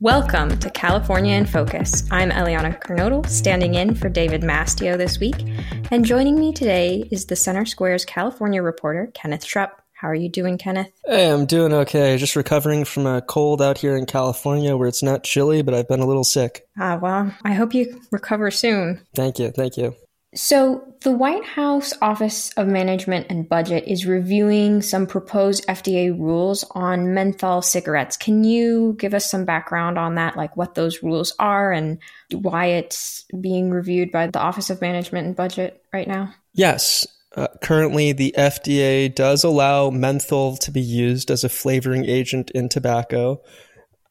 Welcome to California in Focus. I'm Eliana Kernodle, standing in for David Mastio this week, and joining me today is the Center Square's California reporter, Kenneth Schrupp. How are you doing, Kenneth? Hey, I'm doing okay. Just recovering from a cold out here in California where it's not chilly, but I've been a little sick. Ah, well, I hope you recover soon. Thank you. Thank you. So, the White House Office of Management and Budget is reviewing some proposed FDA rules on menthol cigarettes. Can you give us some background on that, like what those rules are and why it's being reviewed by the Office of Management and Budget right now? Yes. Uh, currently, the FDA does allow menthol to be used as a flavoring agent in tobacco.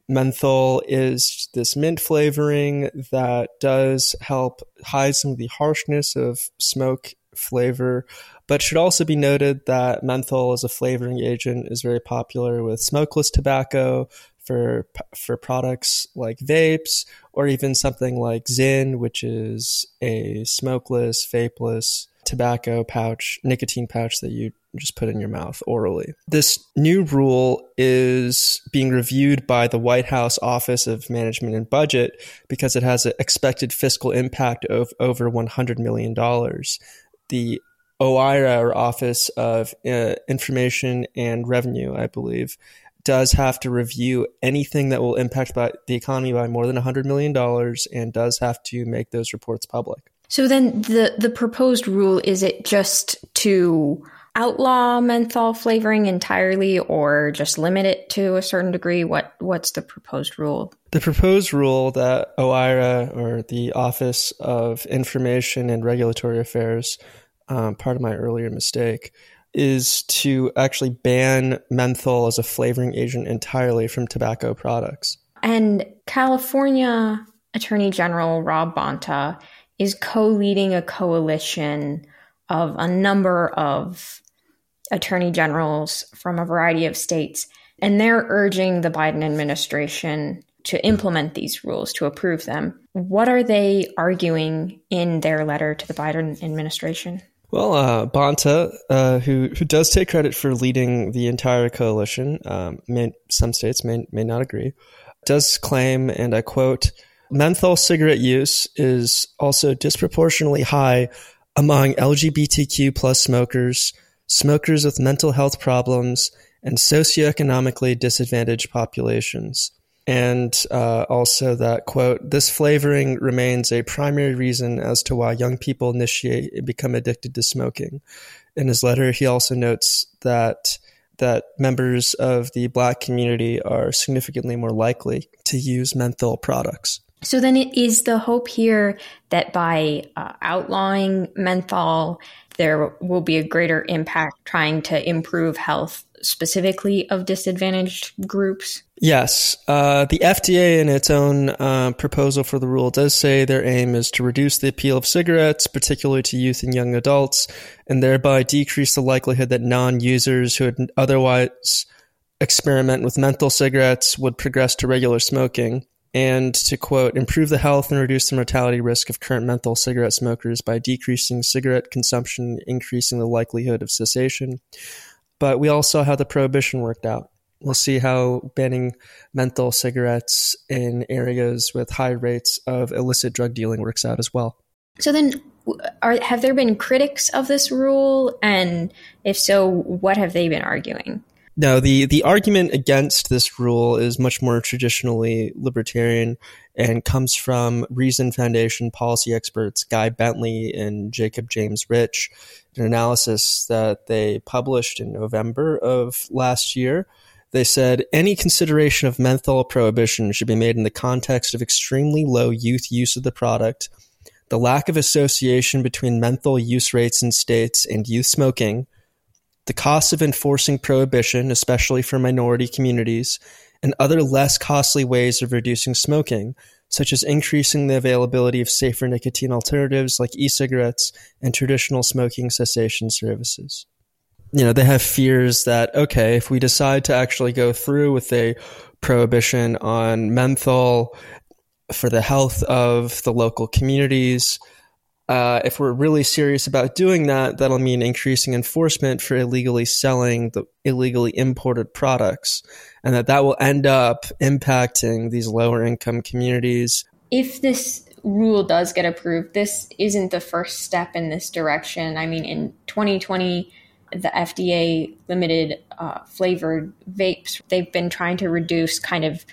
Menthol is this mint flavoring that does help hide some of the harshness of smoke flavor, but should also be noted that menthol as a flavoring agent is very popular with smokeless tobacco for for products like vapes or even something like Zyn, which is a smokeless, vapeless tobacco pouch, nicotine pouch that you just put in your mouth orally. This new rule is being reviewed by the White House Office of Management and Budget because it has an expected fiscal impact of over $100 million. The OIRA, or Office of uh, Information and Revenue, I believe, does have to review anything that will impact by the economy by more than $100 million and does have to make those reports public. So then the the proposed rule is it just to outlaw menthol flavoring entirely or just limit it to a certain degree? What what's the proposed rule? The proposed rule that OIRA or the Office of Information and Regulatory Affairs, um, part of my earlier mistake, is to actually ban menthol as a flavoring agent entirely from tobacco products. And California Attorney General Rob Bonta is co leading a coalition of a number of attorney generals from a variety of states. And they're urging the Biden administration to implement these rules, to approve them. What are they arguing in their letter to the Biden administration? Well, uh, Bonta, uh, who who does take credit for leading the entire coalition, um, may, some states may may not agree, does claim, and I quote, Menthol cigarette use is also disproportionately high among LGBTQ plus smokers, smokers with mental health problems, and socioeconomically disadvantaged populations. And uh, also that quote, this flavoring remains a primary reason as to why young people initiate and become addicted to smoking. In his letter, he also notes that that members of the black community are significantly more likely to use menthol products. So then it is the hope here that by uh, outlawing menthol, there will be a greater impact trying to improve health specifically of disadvantaged groups? Yes. Uh, the FDA, in its own uh, proposal for the rule, does say their aim is to reduce the appeal of cigarettes, particularly to youth and young adults, and thereby decrease the likelihood that non users who would otherwise experiment with menthol cigarettes would progress to regular smoking and to quote, improve the health and reduce the mortality risk of current menthol cigarette smokers by decreasing cigarette consumption, increasing the likelihood of cessation. But we all saw how the prohibition worked out. We'll see how banning menthol cigarettes in areas with high rates of illicit drug dealing works out as well. So then, are, have there been critics of this rule? And if so, what have they been arguing? No, the, the argument against this rule is much more traditionally libertarian and comes from Reason Foundation policy experts Guy Bentley and Jacob James Rich, an analysis that they published in November of last year. They said any consideration of menthol prohibition should be made in the context of extremely low youth use of the product, the lack of association between menthol use rates in states and youth smoking the costs of enforcing prohibition, especially for minority communities, and other less costly ways of reducing smoking, such as increasing the availability of safer nicotine alternatives like e cigarettes and traditional smoking cessation services. You know, they have fears that, okay, if we decide to actually go through with a prohibition on menthol for the health of the local communities, Uh, if we're really serious about doing that, that'll mean increasing enforcement for illegally selling the illegally imported products, and that that will end up impacting these lower income communities. If this rule does get approved, this isn't the first step in this direction. I mean, in 2020, the FDA limited uh, flavored vapes. They've been trying to reduce kind of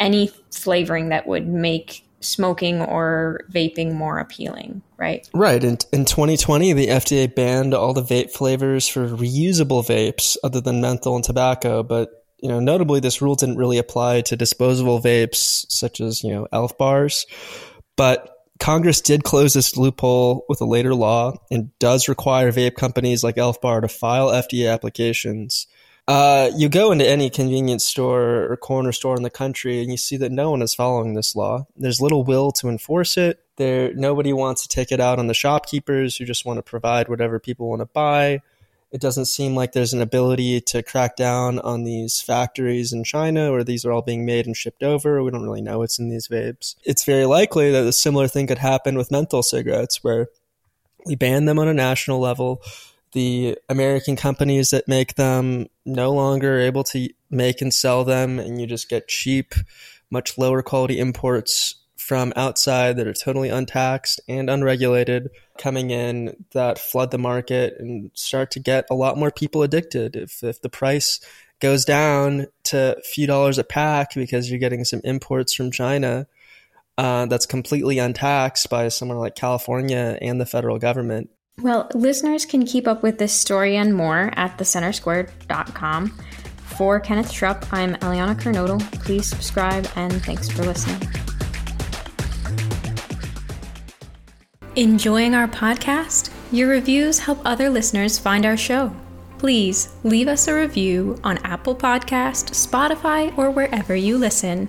any flavoring that would make smoking or vaping more appealing, right? Right. In, in 2020, the FDA banned all the vape flavors for reusable vapes other than menthol and tobacco. But, you know, notably, this rule didn't really apply to disposable vapes such as, you know, Elf bars. But Congress did close this loophole with a later law and does require vape companies like Elf Bar to file FDA applications uh, you go into any convenience store or corner store in the country and you see that no one is following this law. There's little will to enforce it. There, nobody wants to take it out on the shopkeepers who just want to provide whatever people want to buy. It doesn't seem like there's an ability to crack down on these factories in China where these are all being made and shipped over. We don't really know what's in these vapes. It's very likely that a similar thing could happen with menthol cigarettes where we ban them on a national level the American companies that make them no longer able to make and sell them, and you just get cheap, much lower quality imports from outside that are totally untaxed and unregulated coming in that flood the market and start to get a lot more people addicted. If, if the price goes down to a few dollars a pack because you're getting some imports from China uh, that's completely untaxed by somewhere like California and the federal government, well, listeners can keep up with this story and more at thecentersquare.com. For Kenneth Schrupp, I'm Eliana Kernodle. Please subscribe and thanks for listening. Enjoying our podcast? Your reviews help other listeners find our show. Please leave us a review on Apple Podcast, Spotify, or wherever you listen.